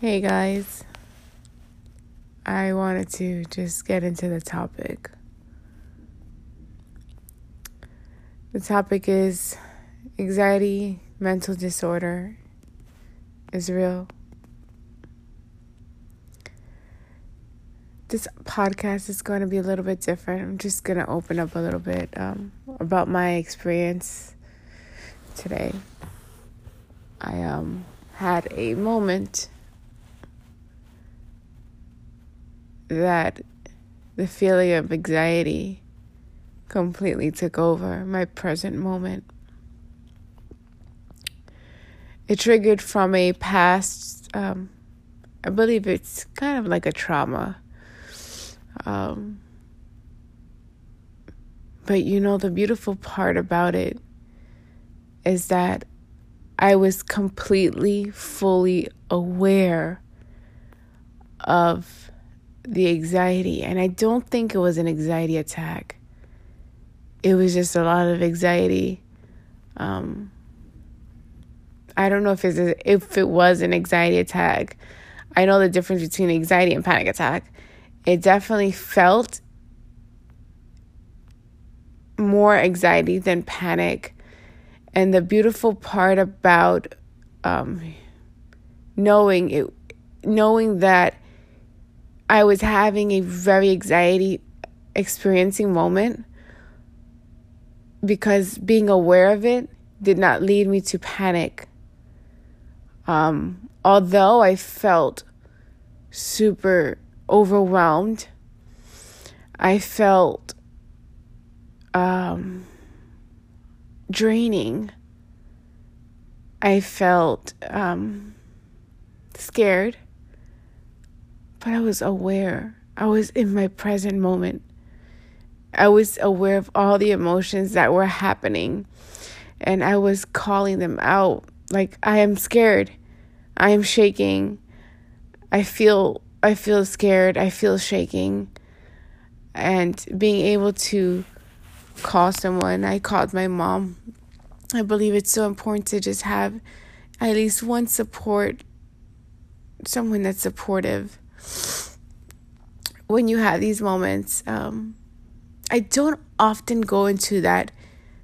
Hey guys, I wanted to just get into the topic. The topic is anxiety, mental disorder is real. This podcast is going to be a little bit different. I'm just going to open up a little bit um, about my experience today. I um, had a moment that the feeling of anxiety completely took over my present moment. It triggered from a past, um, I believe it's kind of like a trauma. Um, but you know, the beautiful part about it is that I was completely, fully aware of the anxiety. And I don't think it was an anxiety attack, it was just a lot of anxiety. Um, I don't know if it's if it was an anxiety attack. I know the difference between anxiety and panic attack. It definitely felt more anxiety than panic. And the beautiful part about um, knowing it, knowing that I was having a very anxiety experiencing moment because being aware of it did not lead me to panic. Um, although I felt super overwhelmed, I felt um, draining. I felt um, scared but I was aware. I was in my present moment. I was aware of all the emotions that were happening and I was calling them out. Like I am scared. I am shaking. I feel I feel scared. I feel shaking. And being able to call someone, I called my mom. I believe it's so important to just have at least one support someone that's supportive when you have these moments, um, I don't often go into that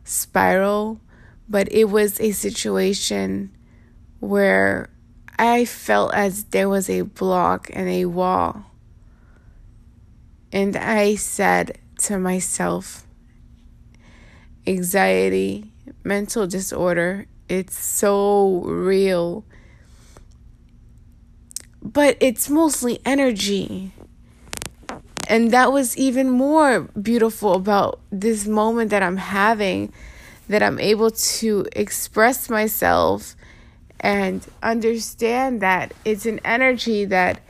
spiral, but it was a situation where I felt as there was a block and a wall. And I said to myself, anxiety, mental disorder, it's so real but it's mostly energy. And that was even more beautiful about this moment that I'm having, that I'm able to express myself and understand that it's an energy that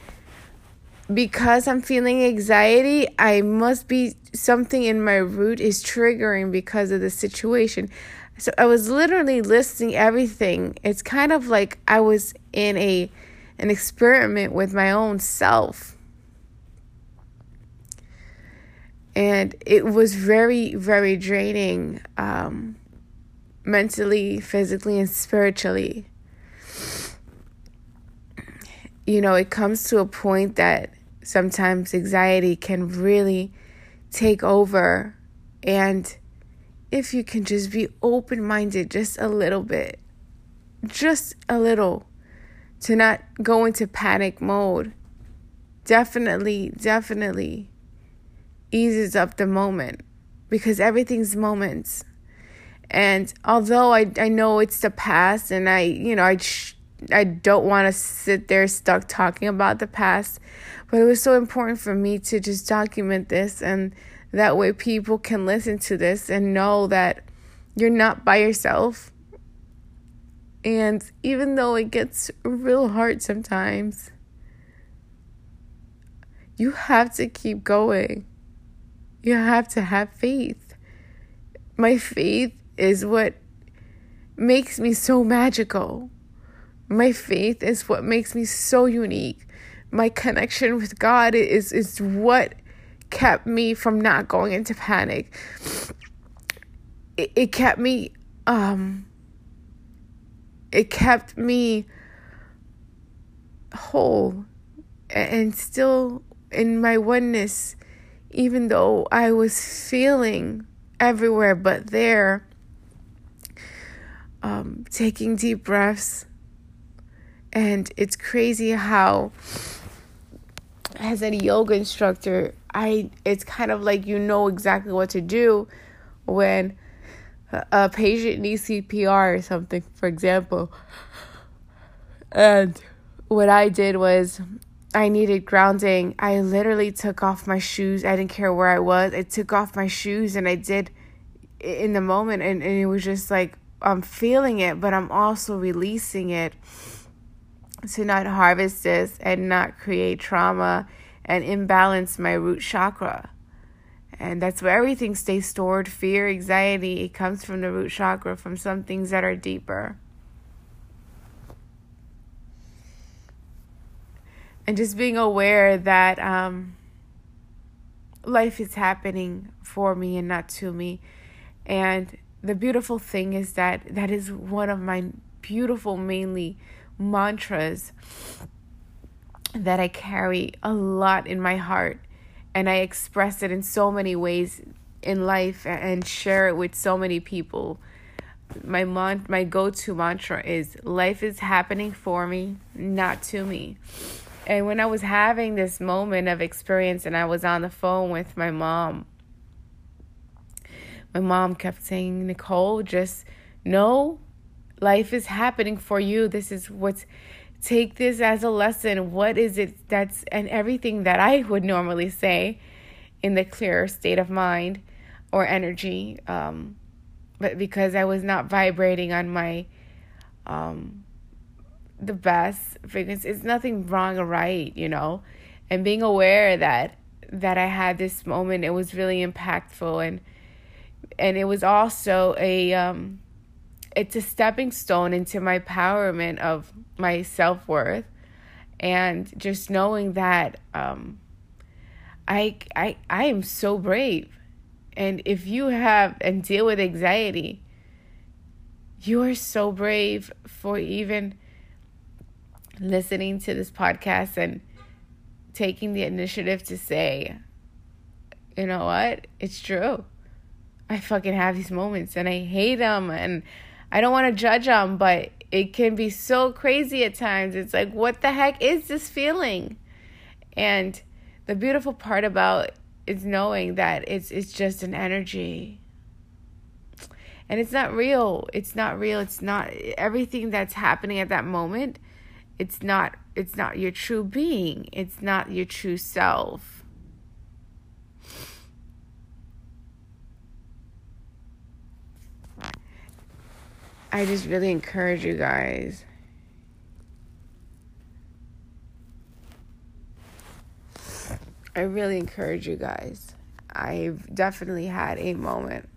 because I'm feeling anxiety, I must be something in my root is triggering because of the situation. So I was literally listing everything. It's kind of like I was in a an experiment with my own self. And it was very, very draining um, mentally, physically, and spiritually. You know, it comes to a point that sometimes anxiety can really take over. And if you can just be open minded just a little bit, just a little to not go into panic mode definitely, definitely eases up the moment because everything's moments. And although I, I know it's the past and I, you know, I, sh- I don't want to sit there stuck talking about the past, but it was so important for me to just document this and that way people can listen to this and know that you're not by yourself and even though it gets real hard sometimes, you have to keep going. You have to have faith. My faith is what makes me so magical. My faith is what makes me so unique. My connection with God is, is what kept me from not going into panic. It, it kept me um it kept me whole and still in my oneness, even though I was feeling everywhere but there. Um, taking deep breaths. And it's crazy how, as a yoga instructor, I it's kind of like you know exactly what to do when a patient needs CPR or something, for example. And what I did was I needed grounding. I literally took off my shoes. I didn't care where I was. I took off my shoes and I did in the moment and, and it was just like I'm feeling it, but I'm also releasing it to not harvest this and not create trauma and imbalance my root chakra. And that's where everything stays stored. Fear, anxiety, it comes from the root chakra, from some things that are deeper. And just being aware that um, life is happening for me and not to me. And the beautiful thing is that that is one of my beautiful, mainly mantras that I carry a lot in my heart and I express it in so many ways in life and share it with so many people. My mon- my go-to mantra is life is happening for me, not to me. And when I was having this moment of experience and I was on the phone with my mom, my mom kept saying, "Nicole, just know life is happening for you. This is what's take this as a lesson. What is it that's, and everything that I would normally say in the clearer state of mind or energy, um, but because I was not vibrating on my, um, the best frequency, it's nothing wrong or right, you know, and being aware that, that I had this moment, it was really impactful and, and it was also a, um, it's a stepping stone into my empowerment of my self worth, and just knowing that um, I I I am so brave, and if you have and deal with anxiety, you are so brave for even listening to this podcast and taking the initiative to say, you know what, it's true. I fucking have these moments and I hate them and I don't want to judge them, but it can be so crazy at times. It's like, what the heck is this feeling? And the beautiful part about is knowing that it's it's just an energy. And it's not real. It's not real. It's not everything that's happening at that moment. It's not it's not your true being. It's not your true self I just really encourage you guys. I really encourage you guys. I've definitely had a moment.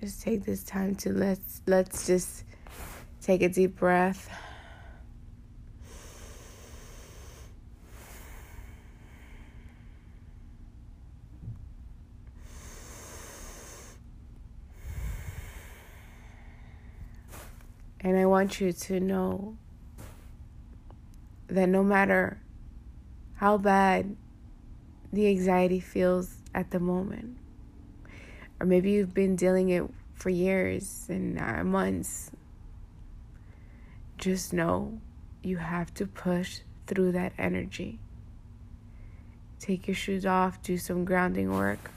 Just take this time to let's let's just take a deep breath. And I want you to know that no matter how bad the anxiety feels at the moment, or maybe you've been dealing it for years and uh, months, just know you have to push through that energy. Take your shoes off, do some grounding work.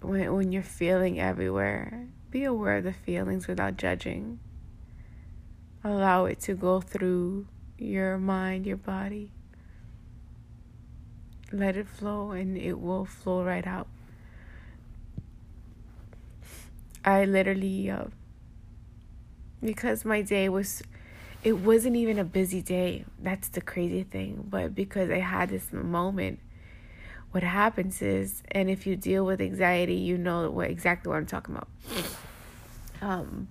When, when you're feeling everywhere, be aware of the feelings without judging. Allow it to go through your mind, your body. Let it flow and it will flow right out. I literally, uh, because my day was, it wasn't even a busy day. That's the crazy thing. But because I had this moment, what happens is, and if you deal with anxiety, you know what exactly what I'm talking about. Um,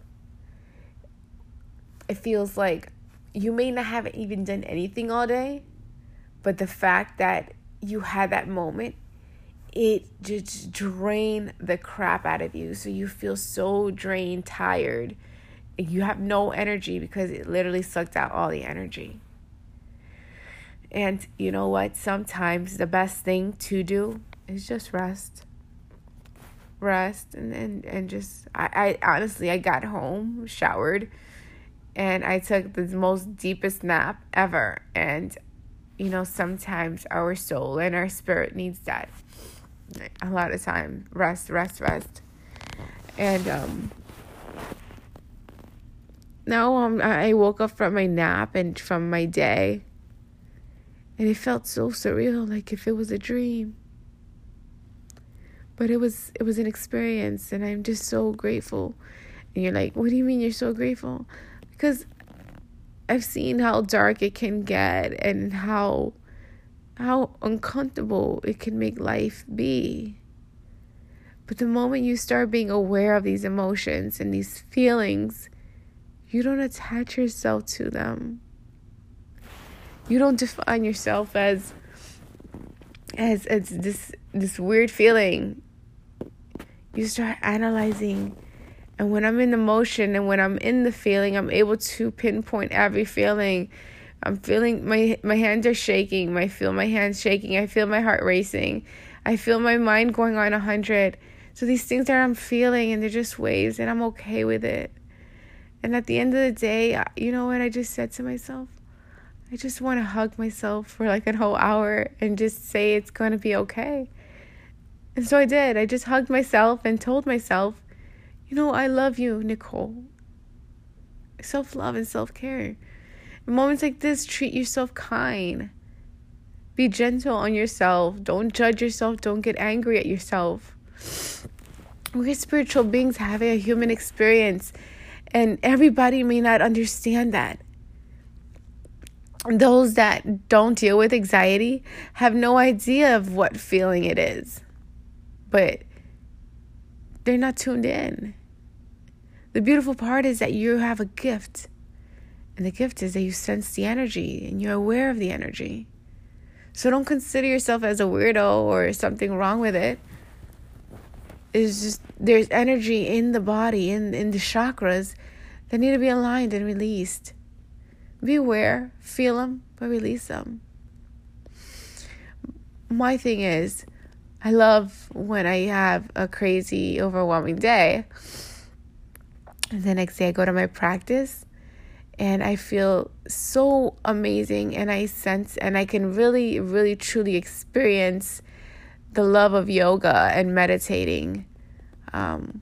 it feels like you may not have even done anything all day, but the fact that you had that moment, it just drained the crap out of you. So you feel so drained, tired, you have no energy because it literally sucked out all the energy. And you know what? Sometimes the best thing to do is just rest. Rest and, and, and just I, I honestly I got home, showered, and I took the most deepest nap ever. And you know, sometimes our soul and our spirit needs that. A lot of time. Rest, rest, rest. And um now um, I woke up from my nap and from my day, and it felt so surreal, like if it was a dream. But it was it was an experience, and I'm just so grateful. And you're like, what do you mean you're so grateful? Because I've seen how dark it can get and how how uncomfortable it can make life be. But the moment you start being aware of these emotions and these feelings, you don't attach yourself to them. You don't define yourself as as as this this weird feeling. You start analyzing and when I'm in emotion and when I'm in the feeling, I'm able to pinpoint every feeling. I'm feeling my my hands are shaking. I feel my hands shaking. I feel my heart racing. I feel my mind going on a hundred. So these things that I'm feeling and they're just waves and I'm okay with it. And at the end of the day, you know what I just said to myself? I just want to hug myself for like a whole hour and just say it's going to be okay. And so I did. I just hugged myself and told myself, you know, I love you, Nicole. Self love and self care. In moments like this, treat yourself kind. Be gentle on yourself. Don't judge yourself. Don't get angry at yourself. We're spiritual beings having a human experience and everybody may not understand that. Those that don't deal with anxiety have no idea of what feeling it is. But they're not tuned in. The beautiful part is that you have a gift. And the gift is that you sense the energy and you're aware of the energy. So don't consider yourself as a weirdo or something wrong with it is just there's energy in the body, in, in the chakras that need to be aligned and released. Be aware, feel them, but release them. My thing is, I love when I have a crazy, overwhelming day. And the next day I go to my practice and I feel so amazing and I sense and I can really, really, truly experience the love of yoga and meditating. Um,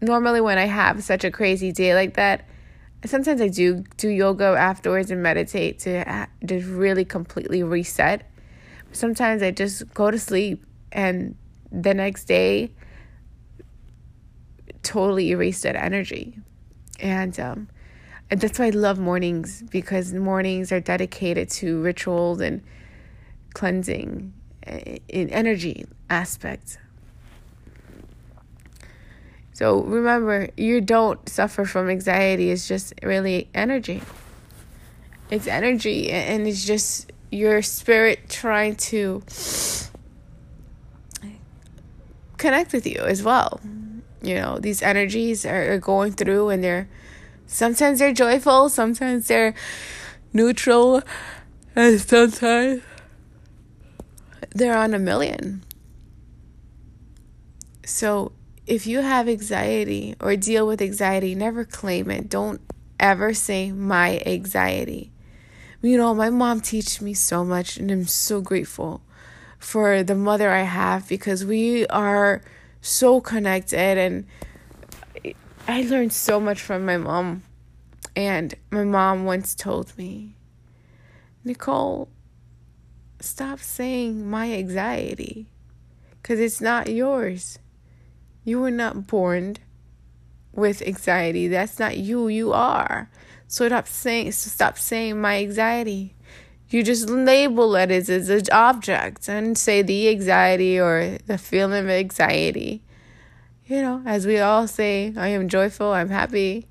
normally, when I have such a crazy day like that, sometimes I do do yoga afterwards and meditate to just really completely reset. Sometimes I just go to sleep and the next day totally erase that energy. And um, and that's why I love mornings because mornings are dedicated to rituals and cleansing in energy aspect. So remember, you don't suffer from anxiety. It's just really energy. It's energy, and it's just your spirit trying to connect with you as well. You know, these energies are, going through, and they're sometimes they're joyful, sometimes they're neutral, and sometimes they're on a million. So if you have anxiety or deal with anxiety, never claim it. Don't ever say my anxiety. You know, my mom teach me so much and I'm so grateful for the mother I have because we are so connected and I learned so much from my mom. And my mom once told me, Nicole, stop saying my anxiety because it's not yours. You were not born with anxiety. That's not you. You are. So stop saying stop saying my anxiety. You just label it as, as an object and say the anxiety or the feeling of anxiety. You know, as we all say, I am joyful, I'm happy.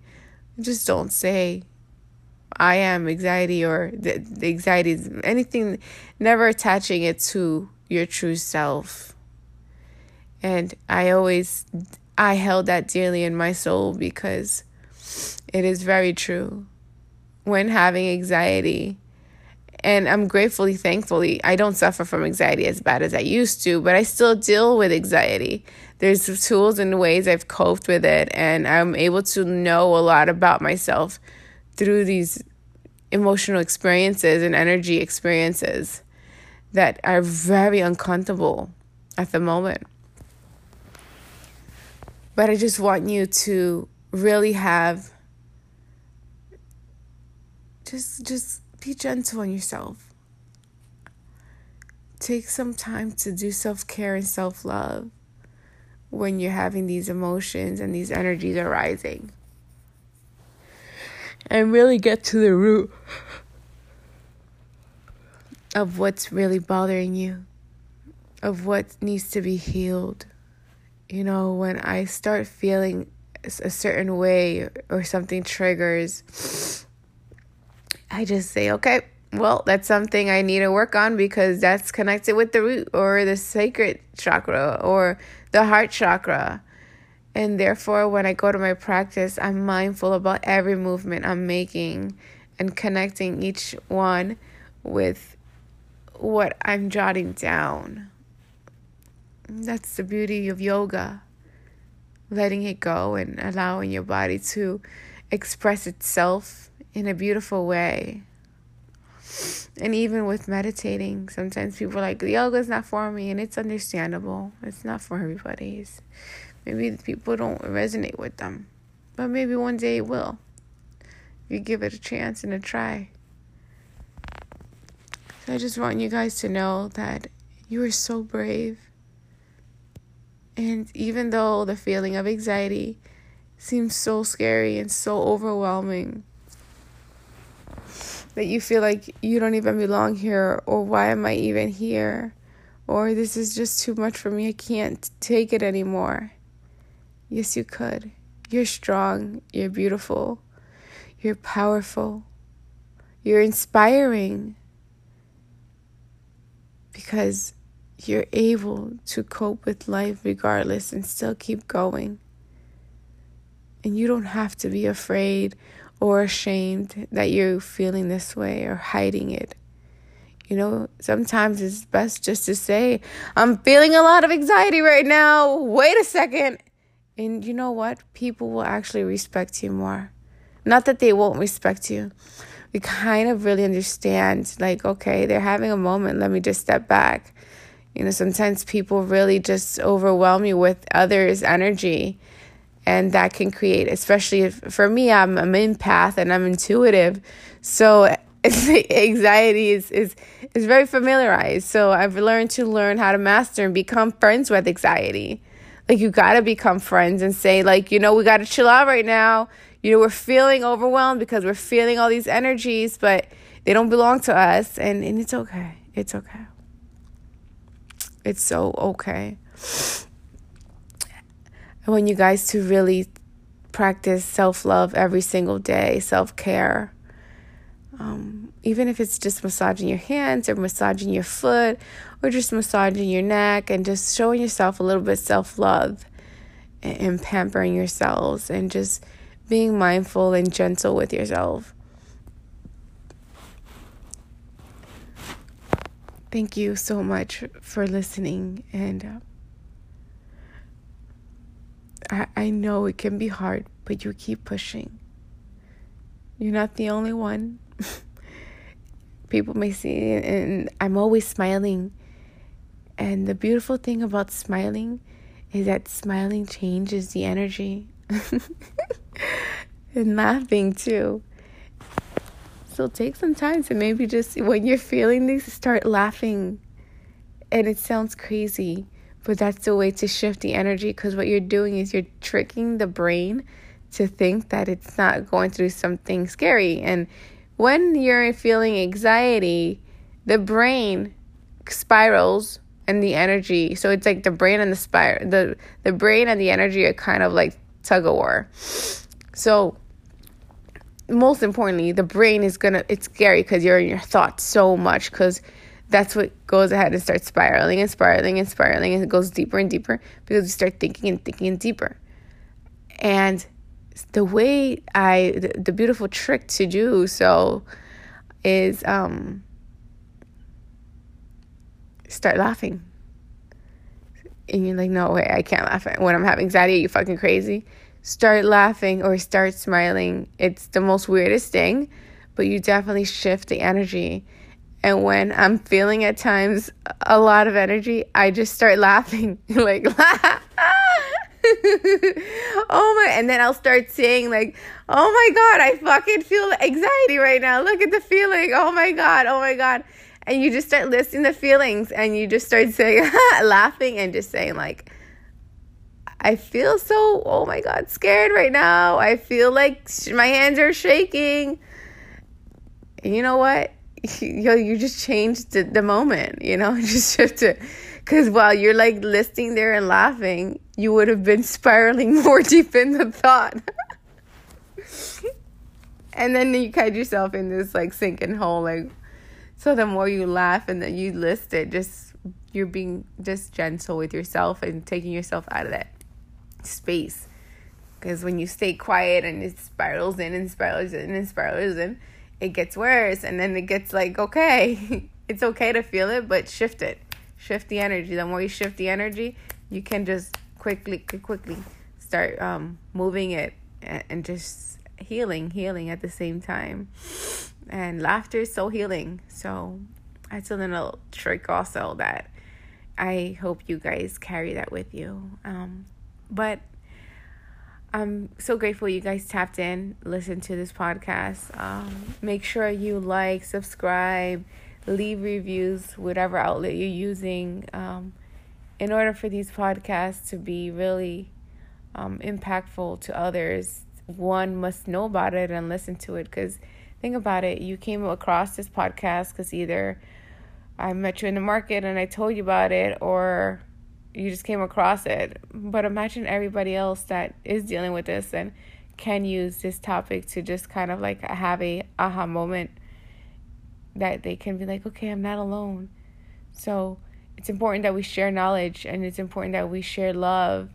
Just don't say I am anxiety or the, the anxiety is anything, never attaching it to your true self. And I always, I held that dearly in my soul because It is very true. When having anxiety, and I'm gratefully, thankfully, I don't suffer from anxiety as bad as I used to, but I still deal with anxiety. There's tools and ways I've coped with it, and I'm able to know a lot about myself through these emotional experiences and energy experiences that are very uncomfortable at the moment. But I just want you to really have just just be gentle on yourself. Take some time to do self-care and self-love when you're having these emotions and these energies arising. And really get to the root of what's really bothering you, of what needs to be healed. You know, when I start feeling a certain way or something triggers, I just say, okay, well, that's something I need to work on because that's connected with the root or the sacred chakra or the heart chakra. And therefore, when I go to my practice, I'm mindful about every movement I'm making and connecting each one with what I'm jotting down. That's the beauty of yoga. Letting it go and allowing your body to express itself in a beautiful way. And even with meditating, sometimes people are like, yoga's not for me, and it's understandable. It's not for everybody. maybe people don't resonate with them, but maybe one day it will. You give it a chance and a try. So I just want you guys to know that you are so brave. And even though the feeling of anxiety seems so scary and so overwhelming, that you feel like you don't even belong here, or why am I even here? Or this is just too much for me, I can't take it anymore. Yes, you could. You're strong, you're beautiful, you're powerful, you're inspiring because you're able to cope with life regardless and still keep going. And you don't have to be afraid or ashamed that you're feeling this way or hiding it. You know, sometimes it's best just to say, I'm feeling a lot of anxiety right now. Wait a second. And you know what? People will actually respect you more. Not that they won't respect you. We kind of really understand, like, okay, they're having a moment. Let me just step back. You know, sometimes people really just overwhelm you with others' energy and that can create especially if, for me I'm an empath and I'm intuitive so anxiety is, is is very familiarized. So I've learned to learn how to master and become friends with anxiety. Like you got to become friends and say like you know we got to chill out right now. You know we're feeling overwhelmed because we're feeling all these energies but they don't belong to us and and it's okay. It's okay it's so okay I want you guys to really practice self love every single day, self care. Um, even if it's just massaging your hands or massaging your foot or just massaging your neck and just showing yourself a little bit self love and, and pampering yourselves and just being mindful and gentle with yourself. Thank you so much for listening and. Uh, I, I know it can be hard, but you keep pushing. You're not the only one. People may see, and I'm always smiling. And the beautiful thing about smiling is that smiling changes the energy. and laughing too. So take some time to maybe just, when you're feeling these, start laughing. And it sounds crazy, but that's the way to shift the energy because what you're doing is you're tricking the brain to think that it's not going through something scary. And when you're feeling anxiety, the brain spirals and the energy. So it's like the brain and the spiral the the brain and the energy are kind of like tug of war. So most importantly, the brain is gonna it's scary because you're in your thoughts so much because that's what goes ahead and starts spiraling and spiraling and spiraling and it goes deeper and deeper because you start thinking and thinking and deeper. And the way I the, the beautiful trick to do so is um start laughing. And you're like, no way, I can't laugh when I'm having anxiety. Are you fucking crazy? Start laughing or start smiling. It's the most weirdest thing, but you definitely shift the energy. And when I'm feeling at times a lot of energy, I just start laughing. like, oh my, and then I'll start saying, like, oh my God, I fucking feel anxiety right now. Look at the feeling. Oh my God, oh my God. And you just start listing the feelings and you just start saying, laughing and just saying, like, I feel so, oh my God, scared right now. I feel like my hands are shaking. You know what? Yo, you just changed the, the moment, you know, just shifted. Because while you're like listing there and laughing, you would have been spiraling more deep in the thought. and then you catch yourself in this like sinking hole. Like, so the more you laugh and then you list it, just you're being just gentle with yourself and taking yourself out of that space. Because when you stay quiet and it spirals in and spirals in and spirals in, it gets worse. And then it gets like, okay, it's okay to feel it, but shift it shift the energy. The more you shift the energy, you can just quickly, quickly start um, moving it and just healing, healing at the same time. And laughter is so healing. So that's a little trick also that I hope you guys carry that with you. Um, but I'm so grateful you guys tapped in, listen to this podcast. Um, make sure you like, subscribe, leave reviews, whatever outlet you're using, um, in order for these podcasts to be really um, impactful to others. One must know about it and listen to it because think about it. You came across this podcast because either I met you in the market and I told you about it, or you just came across it. But imagine everybody else that is dealing with this and can use this topic to just kind of like have a aha moment that they can be like, okay, I'm not alone. So it's important that we share knowledge and it's important that we share love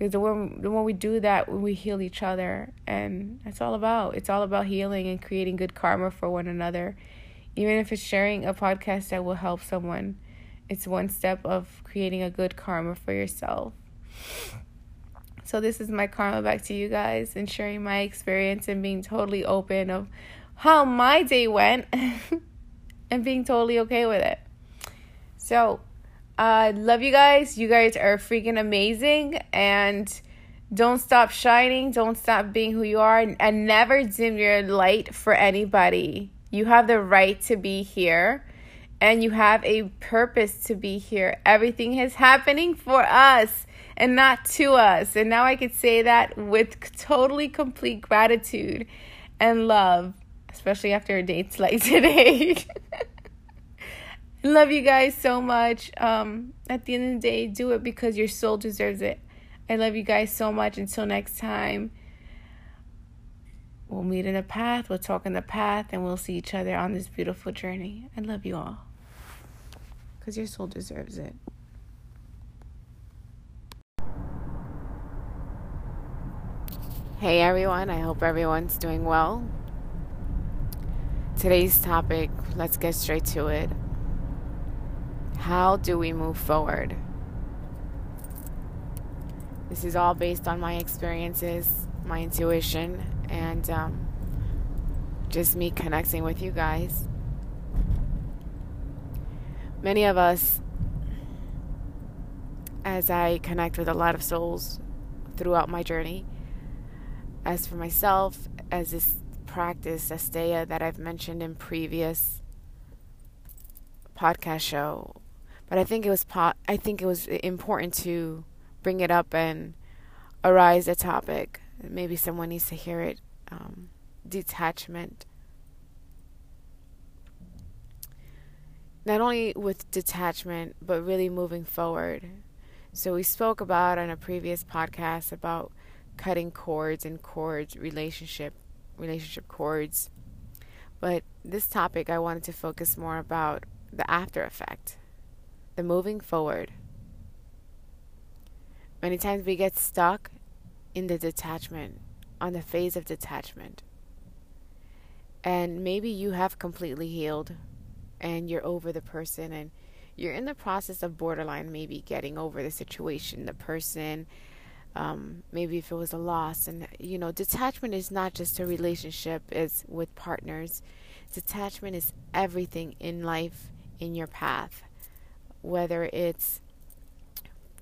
because the more, the more we do that, we heal each other. And that's all about. It's all about healing and creating good karma for one another. Even if it's sharing a podcast that will help someone, it's one step of creating a good karma for yourself. So this is my karma back to you guys and sharing my experience and being totally open of how my day went. and being totally okay with it. So, I uh, love you guys. You guys are freaking amazing and don't stop shining, don't stop being who you are and, and never dim your light for anybody. You have the right to be here and you have a purpose to be here. Everything is happening for us and not to us. And now I could say that with totally complete gratitude and love especially after a date like today. Love you guys so much. Um, at the end of the day, do it because your soul deserves it. I love you guys so much. Until next time, we'll meet in the path, we'll talk in the path, and we'll see each other on this beautiful journey. I love you all because your soul deserves it. Hey everyone, I hope everyone's doing well today's topic, let's get straight to it. How do we move forward? This is all based on my experiences, my intuition, and um, just me connecting with you guys. Many of us, as I connect with a lot of souls throughout my journey, as for myself, as this practice Asteya that I've mentioned in previous podcast show, but I think it was po- I think it was important to bring it up and arise a topic. Maybe someone needs to hear it. Um, detachment. Not only with detachment, but really moving forward. So we spoke about on a previous podcast about cutting cords and cords relationship relationship cords. But this topic, I wanted to focus more about the after effect, the moving forward. Many times we get stuck in the detachment on the phase of detachment. And maybe you have completely healed and you're over the person and you're in the process of borderline maybe getting over the situation, the person, um, maybe if it was a loss. And, you know, detachment is not just a relationship, it's with partners. Detachment is everything in life, in your path, whether it's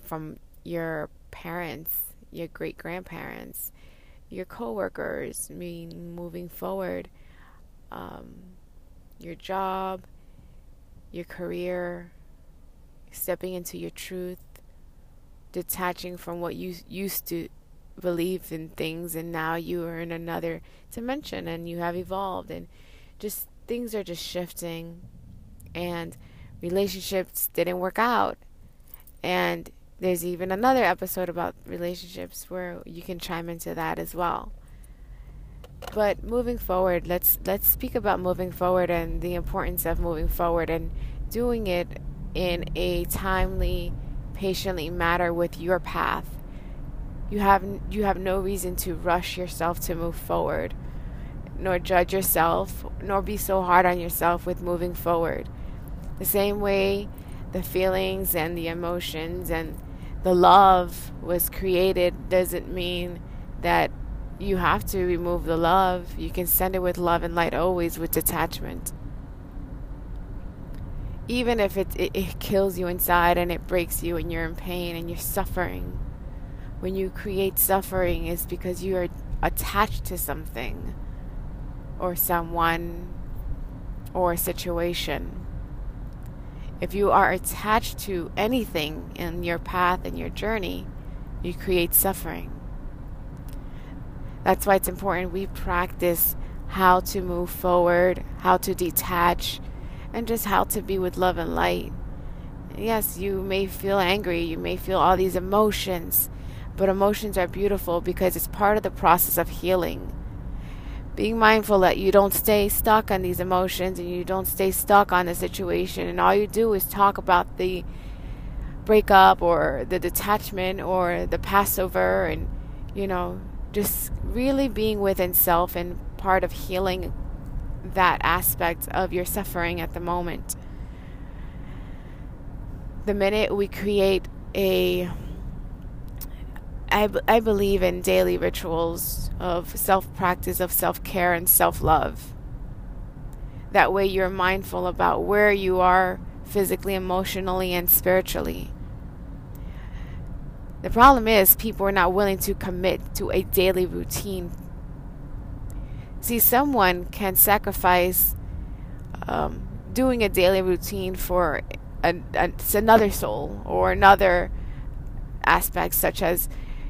from your parents, your great grandparents, your coworkers, mean moving forward, um, your job, your career, stepping into your truth, detaching from what you used to believe in things, and now you are in another dimension and you have evolved, and just things are just shifting, and relationships didn't work out, and there's even another episode about relationships where you can chime into that as well. But moving forward, let's let's speak about moving forward and the importance of moving forward and doing it in a timely, patiently manner with your path. You have you have no reason to rush yourself to move forward, nor judge yourself, nor be so hard on yourself with moving forward. The same way the feelings and the emotions and the love was created doesn't mean that you have to remove the love. You can send it with love and light always with detachment. Even if it, it, it kills you inside and it breaks you and you're in pain and you're suffering. When you create suffering is because you are attached to something or someone or a situation. If you are attached to anything in your path and your journey, you create suffering. That's why it's important we practice how to move forward, how to detach, and just how to be with love and light. Yes, you may feel angry, you may feel all these emotions, but emotions are beautiful because it's part of the process of healing being mindful that you don't stay stuck on these emotions and you don't stay stuck on the situation and all you do is talk about the breakup or the detachment or the passover and you know just really being within self and part of healing that aspect of your suffering at the moment the minute we create a I, I believe in daily rituals of self practice, of self care, and self love. That way, you're mindful about where you are physically, emotionally, and spiritually. The problem is, people are not willing to commit to a daily routine. See, someone can sacrifice um, doing a daily routine for a, a, another soul or another aspect, such as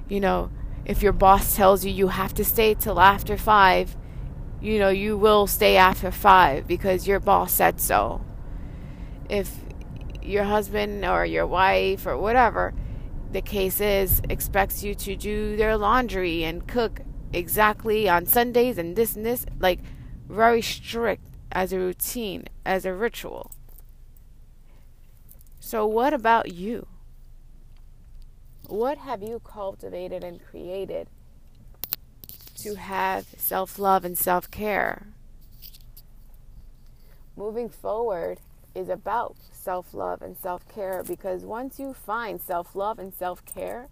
you know, if your boss tells you you have to stay till after five, you know, you will stay after five because your boss said so. If your husband or your wife or whatever the case is expects you to do their laundry and cook exactly on Sundays and this and this, like very strict as a routine, as a ritual. So, what about you? What have you cultivated and created to have self love and self care? Moving forward is about self love and self care because once you find self love and self care,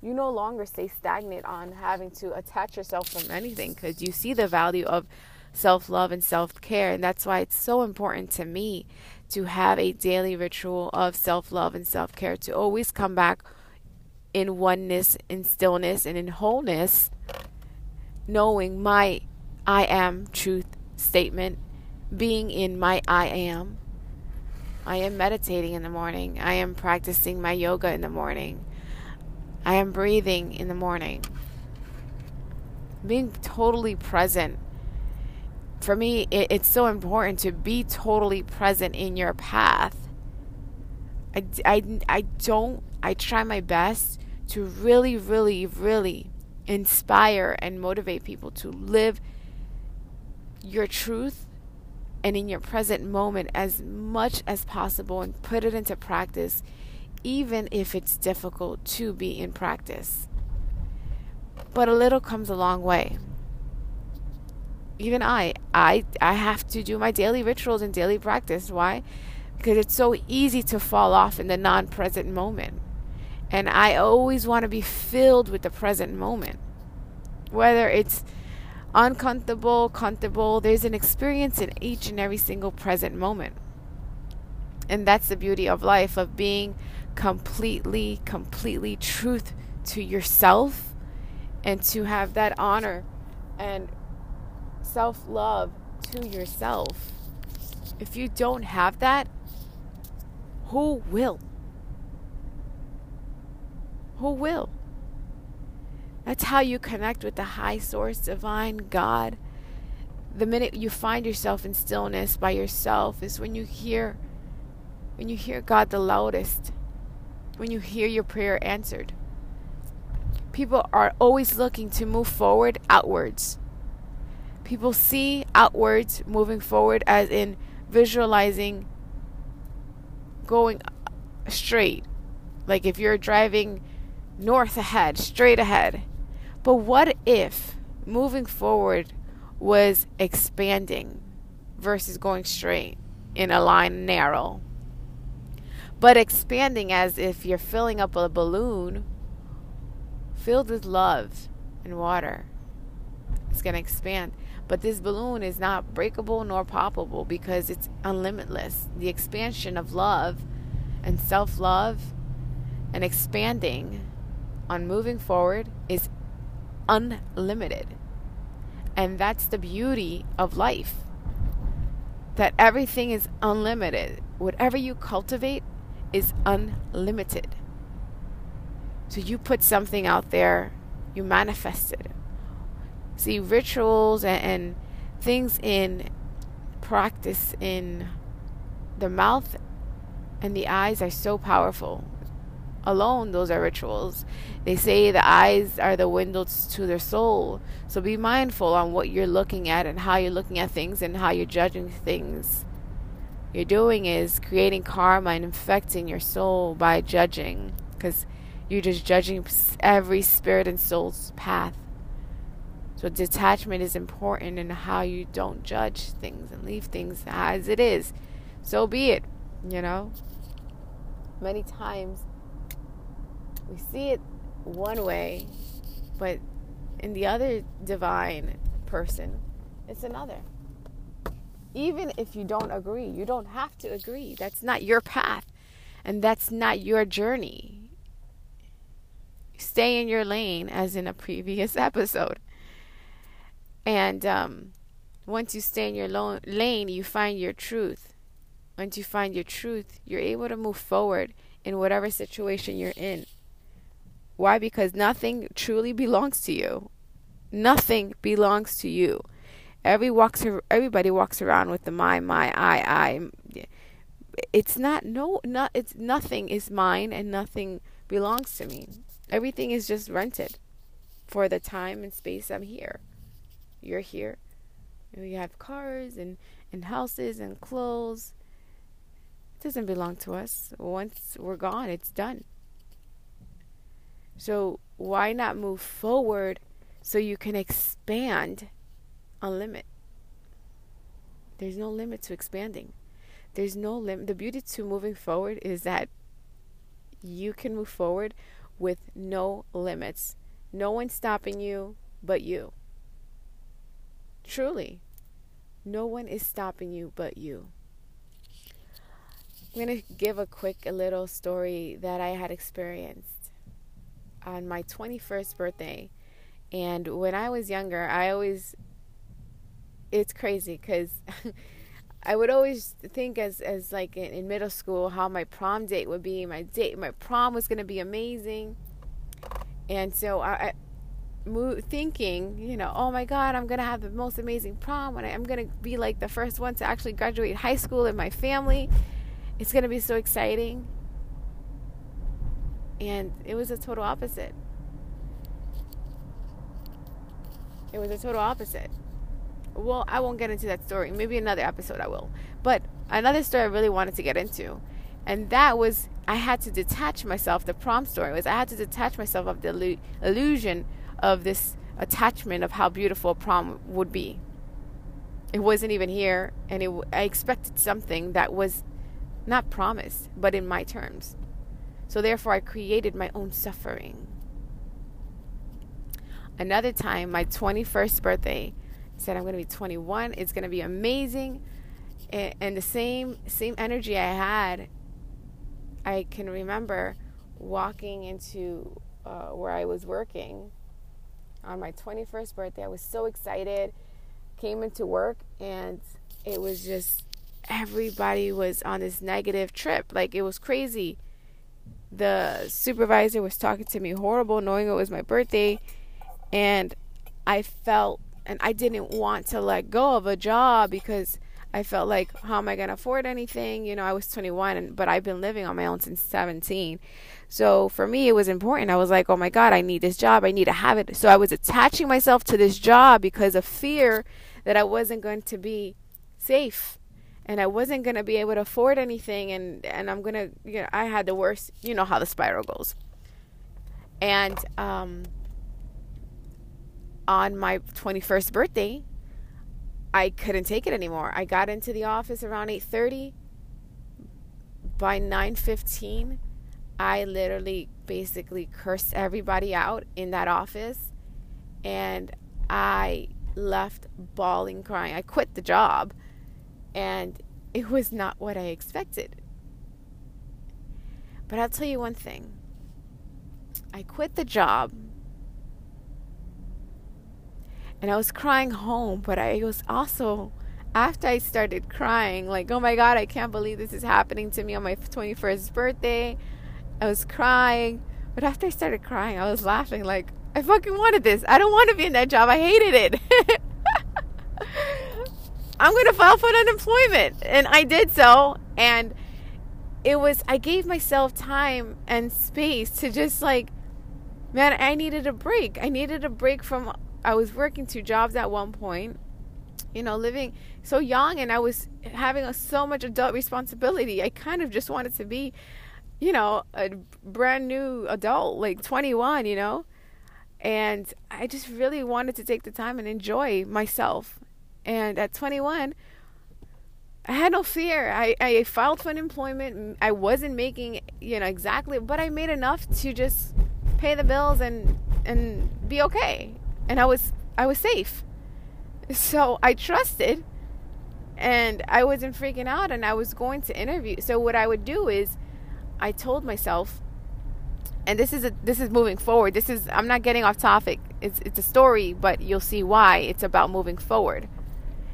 you no longer stay stagnant on having to attach yourself from anything because you see the value of self love and self care. And that's why it's so important to me to have a daily ritual of self love and self care, to always come back in oneness, in stillness, and in wholeness, knowing my I am truth statement, being in my I am. I am meditating in the morning. I am practicing my yoga in the morning. I am breathing in the morning. Being totally present. For me, it, it's so important to be totally present in your path. I, I, I don't, I try my best to really, really, really inspire and motivate people to live your truth and in your present moment as much as possible and put it into practice, even if it's difficult to be in practice. but a little comes a long way. Even I, I, I have to do my daily rituals and daily practice. Why? Because it's so easy to fall off in the non-present moment, and I always want to be filled with the present moment, whether it's uncomfortable, comfortable. There's an experience in each and every single present moment. And that's the beauty of life, of being completely, completely truth to yourself and to have that honor and self love to yourself. If you don't have that, who will? Who will? That's how you connect with the high source, divine God. The minute you find yourself in stillness by yourself is when you hear when you hear God the loudest. When you hear your prayer answered. People are always looking to move forward outwards. People see outwards moving forward as in visualizing going straight. Like if you're driving north ahead, straight ahead, but what if moving forward was expanding versus going straight in a line narrow? But expanding as if you're filling up a balloon filled with love and water. It's going to expand. But this balloon is not breakable nor poppable because it's unlimitless. The expansion of love and self love and expanding on moving forward is unlimited. And that's the beauty of life. That everything is unlimited. Whatever you cultivate is unlimited. So you put something out there, you manifest it. See, rituals and, and things in practice in the mouth and the eyes are so powerful alone those are rituals. They say the eyes are the windows to their soul. So be mindful on what you're looking at and how you're looking at things and how you're judging things. You're doing is creating karma and infecting your soul by judging because you're just judging every spirit and soul's path. So detachment is important in how you don't judge things and leave things as it is. So be it you know? Many times we see it one way, but in the other divine person, it's another. Even if you don't agree, you don't have to agree. That's not your path, and that's not your journey. Stay in your lane, as in a previous episode. And um, once you stay in your lo- lane, you find your truth. Once you find your truth, you're able to move forward in whatever situation you're in. Why? Because nothing truly belongs to you. Nothing belongs to you. Every walks everybody walks around with the my my I I. It's not no not it's nothing is mine and nothing belongs to me. Everything is just rented for the time and space I'm here. You're here. We have cars and, and houses and clothes. It doesn't belong to us. Once we're gone, it's done. So why not move forward so you can expand a limit? There's no limit to expanding. There's no limit. The beauty to moving forward is that you can move forward with no limits. No one stopping you but you. Truly. No one is stopping you but you. I'm going to give a quick a little story that I had experienced on my 21st birthday. And when I was younger, I always it's crazy cuz I would always think as as like in, in, middle school how my prom date would be. My date, my prom was going to be amazing. And so I, I thinking, you know, oh my God, I'm going to have the most amazing prom and I'm going to be like the first one to actually graduate high school in my family. It's going to be so exciting. And it was a total opposite. It was a total opposite. Well, I won't get into that story. Maybe another episode I will. But another story I really wanted to get into. And that was I had to detach myself. The prom story was I had to detach myself of the illusion of this attachment of how beautiful a prom would be. It wasn't even here, and it, I expected something that was not promised, but in my terms. So therefore, I created my own suffering. Another time, my 21st birthday, I said I'm going to be 21. It's going to be amazing, and, the same same energy I had. I can remember walking into uh, where I was working on my 21st birthday. I was so excited. Came into work and it was just everybody was on this negative trip. Like it was crazy. The supervisor was talking to me horrible, knowing it was my birthday. And I felt, and I didn't want to let go of a job because I felt like, how am I going to afford anything? You know, I was 21, and, but I've been living on my own since 17. So for me, it was important. I was like, oh my God, I need this job. I need to have it. So I was attaching myself to this job because of fear that I wasn't going to be safe and I wasn't to be able to afford anything. And, and I'm to, you know, I had the worst, you know how the spiral goes. And um, on my 21st birthday, I couldn't take it anymore. I got into the office around 8:30. By 9:15, I literally basically cursed everybody out in that office and I left bawling crying. I quit the job and it was not what I expected. But I'll tell you one thing. I quit the job and I was crying home, but I was also after I started crying, like, oh my god, I can't believe this is happening to me on my 21st birthday. I was crying. But after I started crying, I was laughing like, I fucking wanted this. I don't want to be in that job. I hated it. I'm going to file for unemployment. And I did so. And it was, I gave myself time and space to just like, man, I needed a break. I needed a break from, I was working two jobs at one point, you know, living so young and I was having a, so much adult responsibility. I kind of just wanted to be you know, a brand new adult, like 21, you know? And I just really wanted to take the time and enjoy myself. And at 21, I had no fear. I, I filed for unemployment. I wasn't making, you know, exactly, but I made enough to just pay the bills and and be okay. And I was I was safe. So I trusted and I wasn't freaking out and I was going to interview. So what I would do is I told myself, and this is a, this is moving forward. This is I'm not getting off topic. It's it's a story, but you'll see why it's about moving forward.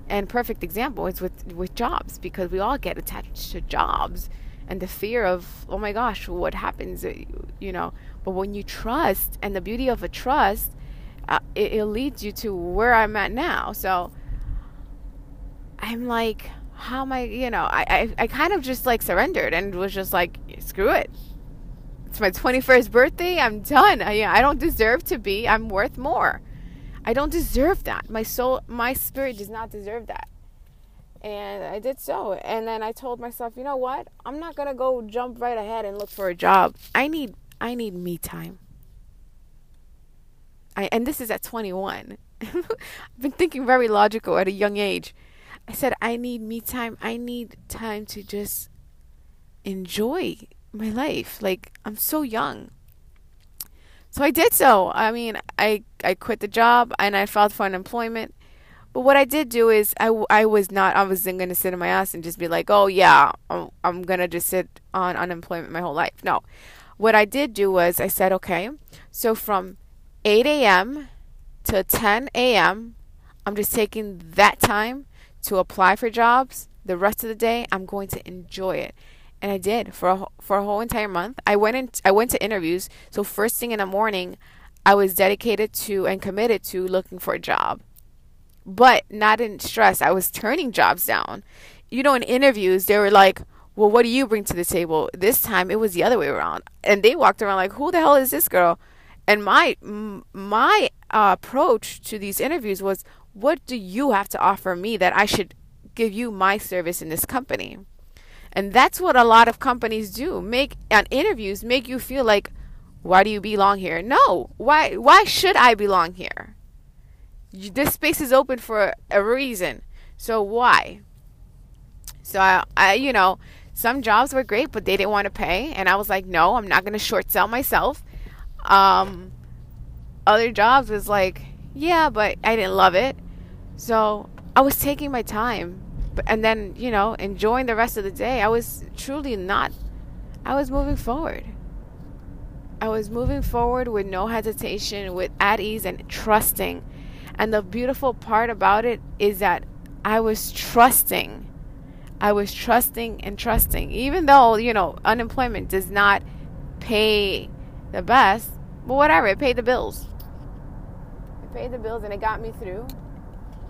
And perfect example is with with jobs because we all get attached to jobs and the fear of oh my gosh, what happens? Uh, you know. But when you trust, and the beauty of a trust, uh, it, it leads you to where I'm at now. So I'm like how am I, you know, I, I, I kind of just like surrendered and was just like, screw it. It's my 21st birthday. I'm done. I, I don't deserve to be. I'm worth more. I don't deserve that. My soul, my spirit does not deserve that. And I did so. And then I told myself, you know what? I'm not going to go jump right ahead and look for a job. I need, I need me time. I, and this is at 21. I've been thinking very logical at a young age. I said, I need me time. I need time to just enjoy my life. Like, I'm so young. So I did so. I mean, I, I quit the job and I filed for unemployment. But what I did do is I, I was not, I wasn't going to sit in my ass and just be like, oh, yeah, I'm, I'm going to just sit on unemployment my whole life. No. What I did do was I said, okay, so from 8 a.m. to 10 a.m., I'm just taking that time to apply for jobs, the rest of the day I'm going to enjoy it. And I did for a, for a whole entire month. I went in, I went to interviews. So first thing in the morning, I was dedicated to and committed to looking for a job. But not in stress. I was turning jobs down. You know, in interviews, they were like, "Well, what do you bring to the table?" This time it was the other way around. And they walked around like, "Who the hell is this girl?" And my my uh, approach to these interviews was, what do you have to offer me that I should give you my service in this company? And that's what a lot of companies do. Make on interviews make you feel like why do you belong here? No. Why why should I belong here? This space is open for a reason. So why? So I, I you know, some jobs were great, but they didn't want to pay, and I was like, no, I'm not going to short sell myself. Um, other jobs was like, yeah, but I didn't love it. So I was taking my time, and then you know, enjoying the rest of the day. I was truly not. I was moving forward. I was moving forward with no hesitation, with at ease and trusting. And the beautiful part about it is that I was trusting. I was trusting and trusting. Even though, you know, unemployment does not pay the best, but whatever, it paid the bills. It paid the bills and it got me through.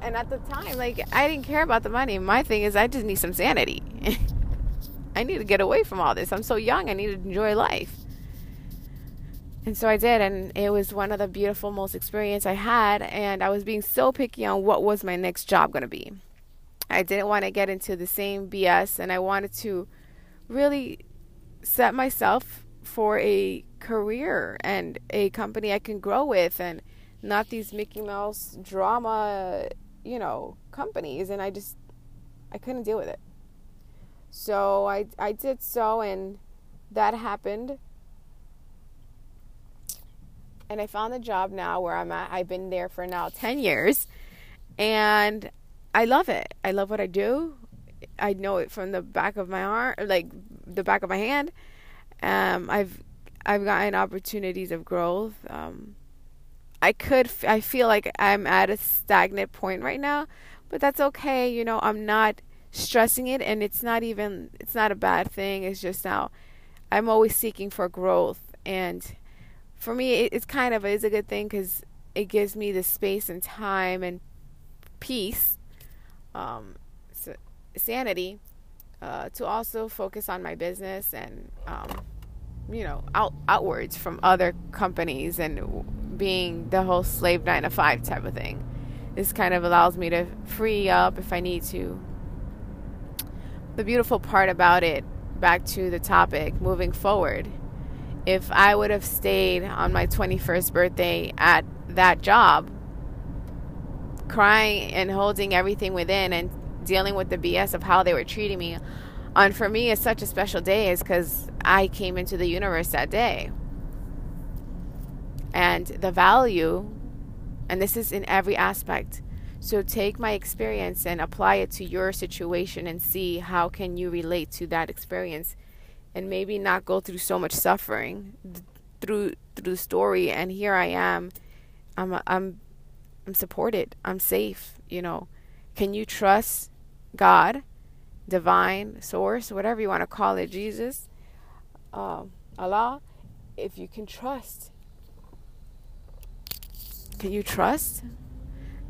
And at the time, like, I didn't care about the money. My thing is, I just need some sanity. I need to get away from all this. I'm so young, I need to enjoy life. And so I did, and it was one of the beautiful, most experience I had. And I was being so picky on what was my next job going to be. I didn't want to get into the same BS, and I wanted to really set myself for a career and a company I can grow with, and not these Mickey Mouse drama, you know, companies. And I just, I couldn't deal with it. So I, I did so, and that happened and I found a job now where I'm at. I've been there for now 10 years and I love it. I love what I do. I know it from the back of my arm, like the back of my hand. Um, I've I've gotten opportunities of growth. Um, I could I feel like I'm at a stagnant point right now, but that's okay. You know, I'm not stressing it, and it's not even it's not a bad thing. It's just now I'm always seeking for growth and for me, it, it's kind of is a good thing because it gives me the space and time and peace, um, sanity, uh, to also focus on my business and, um, you know, out outwards from other companies and being the whole slave nine to five type of thing. This kind of allows me to free up if I need to. The beautiful part about it, back to the topic, moving forward if I would have stayed on my 21st birthday at that job, crying and holding everything within and dealing with the BS of how they were treating me. And for me, it's such a special day is because I came into the universe that day. And the value, and this is in every aspect. So take my experience and apply it to your situation and see how can you relate to that experience and maybe not go through so much suffering through through the story. And here I am. I'm I'm I'm supported. I'm safe you know. Can you trust God divine source whatever you want to call it Jesus uh, Allah? If you can trust can you trust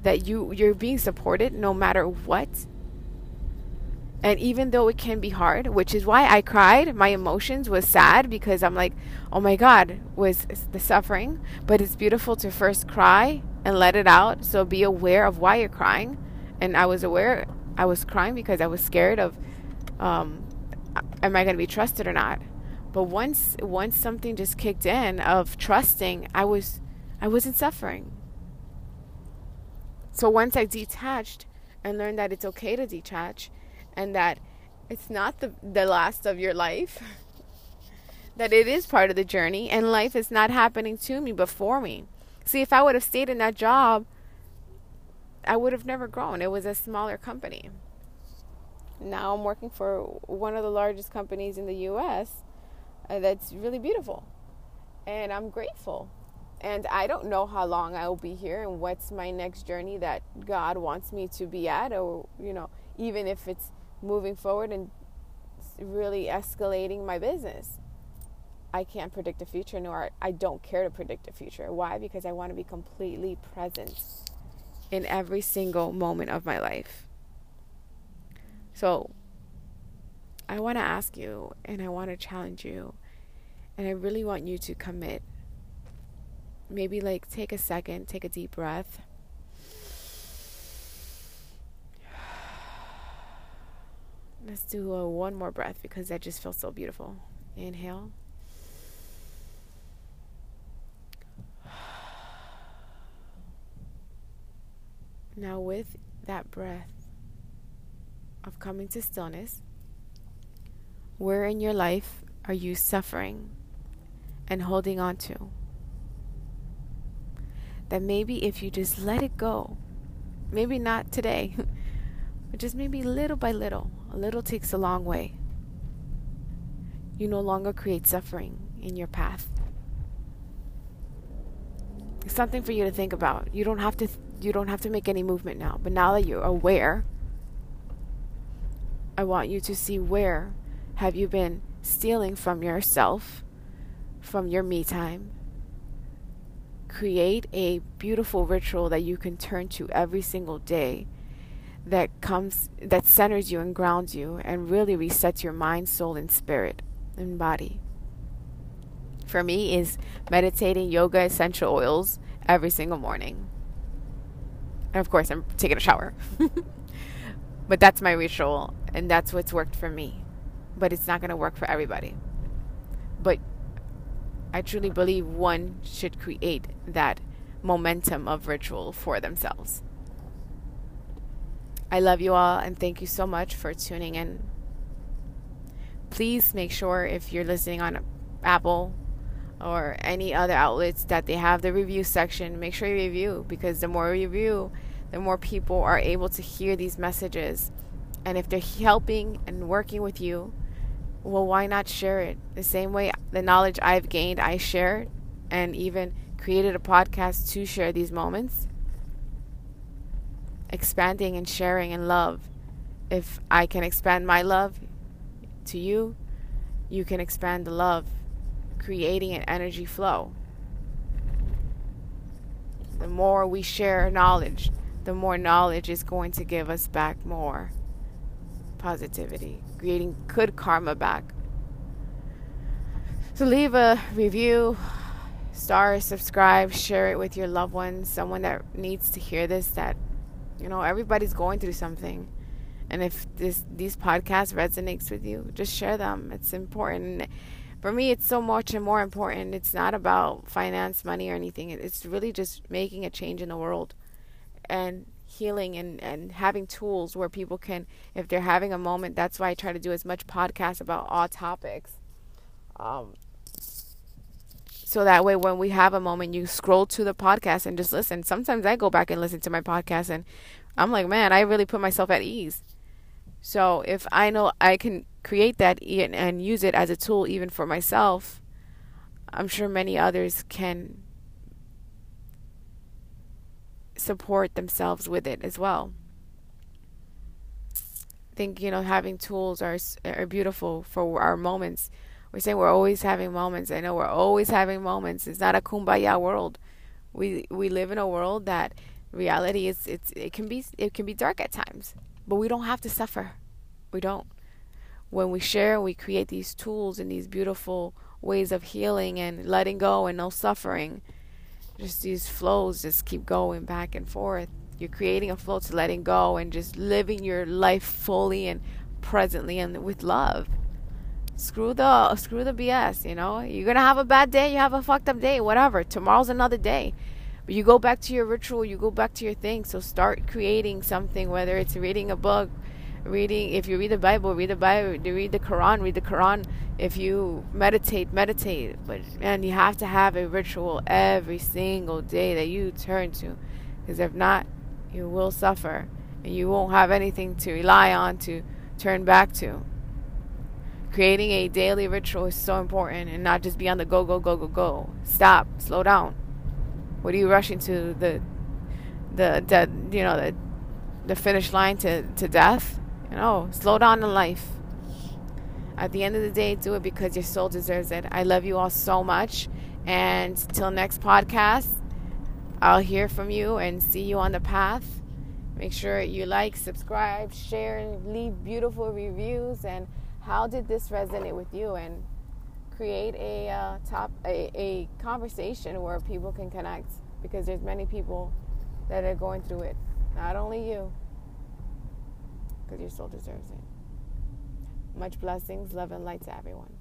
that you you're being supported no matter what and even though it can be hard, which is why I cried, my emotions was sad because I'm like, oh my God, was the suffering. But it's beautiful to first cry and let it out. So be aware of why you're crying. And I was aware I was crying because I was scared of, um, am I going to be trusted or not? But once once something just kicked in of trusting, I was I wasn't suffering. So once I detached and learned that it's okay to detach and that it's not the, the last of your life, that it is part of the journey, and life is not happening to me before me. See, if I would have stayed in that job, I would have never grown. It was a smaller company. Now I'm working for one of the largest companies in the US uh, that's really beautiful. And I'm grateful. And I don't know how long I will be here and what's my next journey that God wants me to be at, or, you know, even if it's moving forward and really escalating my business. I can't predict the future, nor I don't care to predict the future. Why? Because I want to be completely present in every single moment of my life. So, I want to ask you and I want to challenge you, and I really want you to commit maybe like take a second, take a deep breath. Let's do a, one more breath because that just feels so beautiful. Inhale. Now, with that breath of coming to stillness, where in your life are you suffering and holding on to? That maybe if you just let it go, maybe not today, but just maybe little by little, a little takes a long way. You no longer create suffering in your path. Something for you to think about. You don't have to you don't have to make any movement now, but now that you're aware, I want you to see where have you been stealing from yourself, from your me time. Create a beautiful ritual that you can turn to every single day that comes that centers you and grounds you and really resets your mind, soul and spirit and body. For me is meditating yoga essential oils every single morning. And of course, I'm taking a shower. but that's my ritual and that's what's worked for me. But it's not going to work for everybody. But I truly believe one should create that momentum of ritual for themselves. I love you all and thank you so much for tuning in. Please make sure if you're listening on Apple or any other outlets that they have the review section, make sure you review because the more you review, the more people are able to hear these messages. And if they're helping and working with you, well, why not share it? The same way the knowledge I've gained, I share and even created a podcast to share these moments expanding and sharing and love. If I can expand my love to you, you can expand the love, creating an energy flow. The more we share knowledge, the more knowledge is going to give us back more positivity, creating good karma back. So leave a review, star, subscribe, share it with your loved ones, someone that needs to hear this that you know, everybody's going through something. And if this these podcasts resonates with you, just share them. It's important. For me, it's so much and more important. It's not about finance, money, or anything. It's really just making a change in the world and healing and, and having tools where people can, if they're having a moment, that's why I try to do as much podcast about all topics. Um, so that way when we have a moment you scroll to the podcast and just listen sometimes i go back and listen to my podcast and i'm like man i really put myself at ease so if i know i can create that and use it as a tool even for myself i'm sure many others can support themselves with it as well I think you know having tools are are beautiful for our moments we're saying we're always having moments. I know we're always having moments. It's not a kumbaya world. We we live in a world that reality is it's it can be it can be dark at times, but we don't have to suffer. We don't. When we share, we create these tools and these beautiful ways of healing and letting go and no suffering. Just these flows just keep going back and forth. You're creating a flow to letting go and just living your life fully and presently and with love screw the screw the BS. You know, you're gonna have a bad day. You have a fucked up day. Whatever. Tomorrow's another day. But you go back to your ritual. You go back to your thing. So start creating something. Whether it's reading a book, reading. If you read the Bible, read the Bible. Read the Quran. Read the Quran. If you meditate, meditate. But man, you have to have a ritual every single day that you turn to, because if not, you will suffer and you won't have anything to rely on to turn back to creating a daily ritual is so important and not just be on the go go go go go stop slow down what are you rushing to the the, the you know the the finish line to to death you know slow down in life. At the end of the day do it because your soul deserves it. I love you all so much. And till next podcast i'll hear from you and see you on the path. Make sure you like subscribe share and leave beautiful reviews. And how did this resonate with you? And create a uh, top a, a conversation where people can connect because there's many people that are going through it. Not only you because your soul deserves it. Much blessings love and light to everyone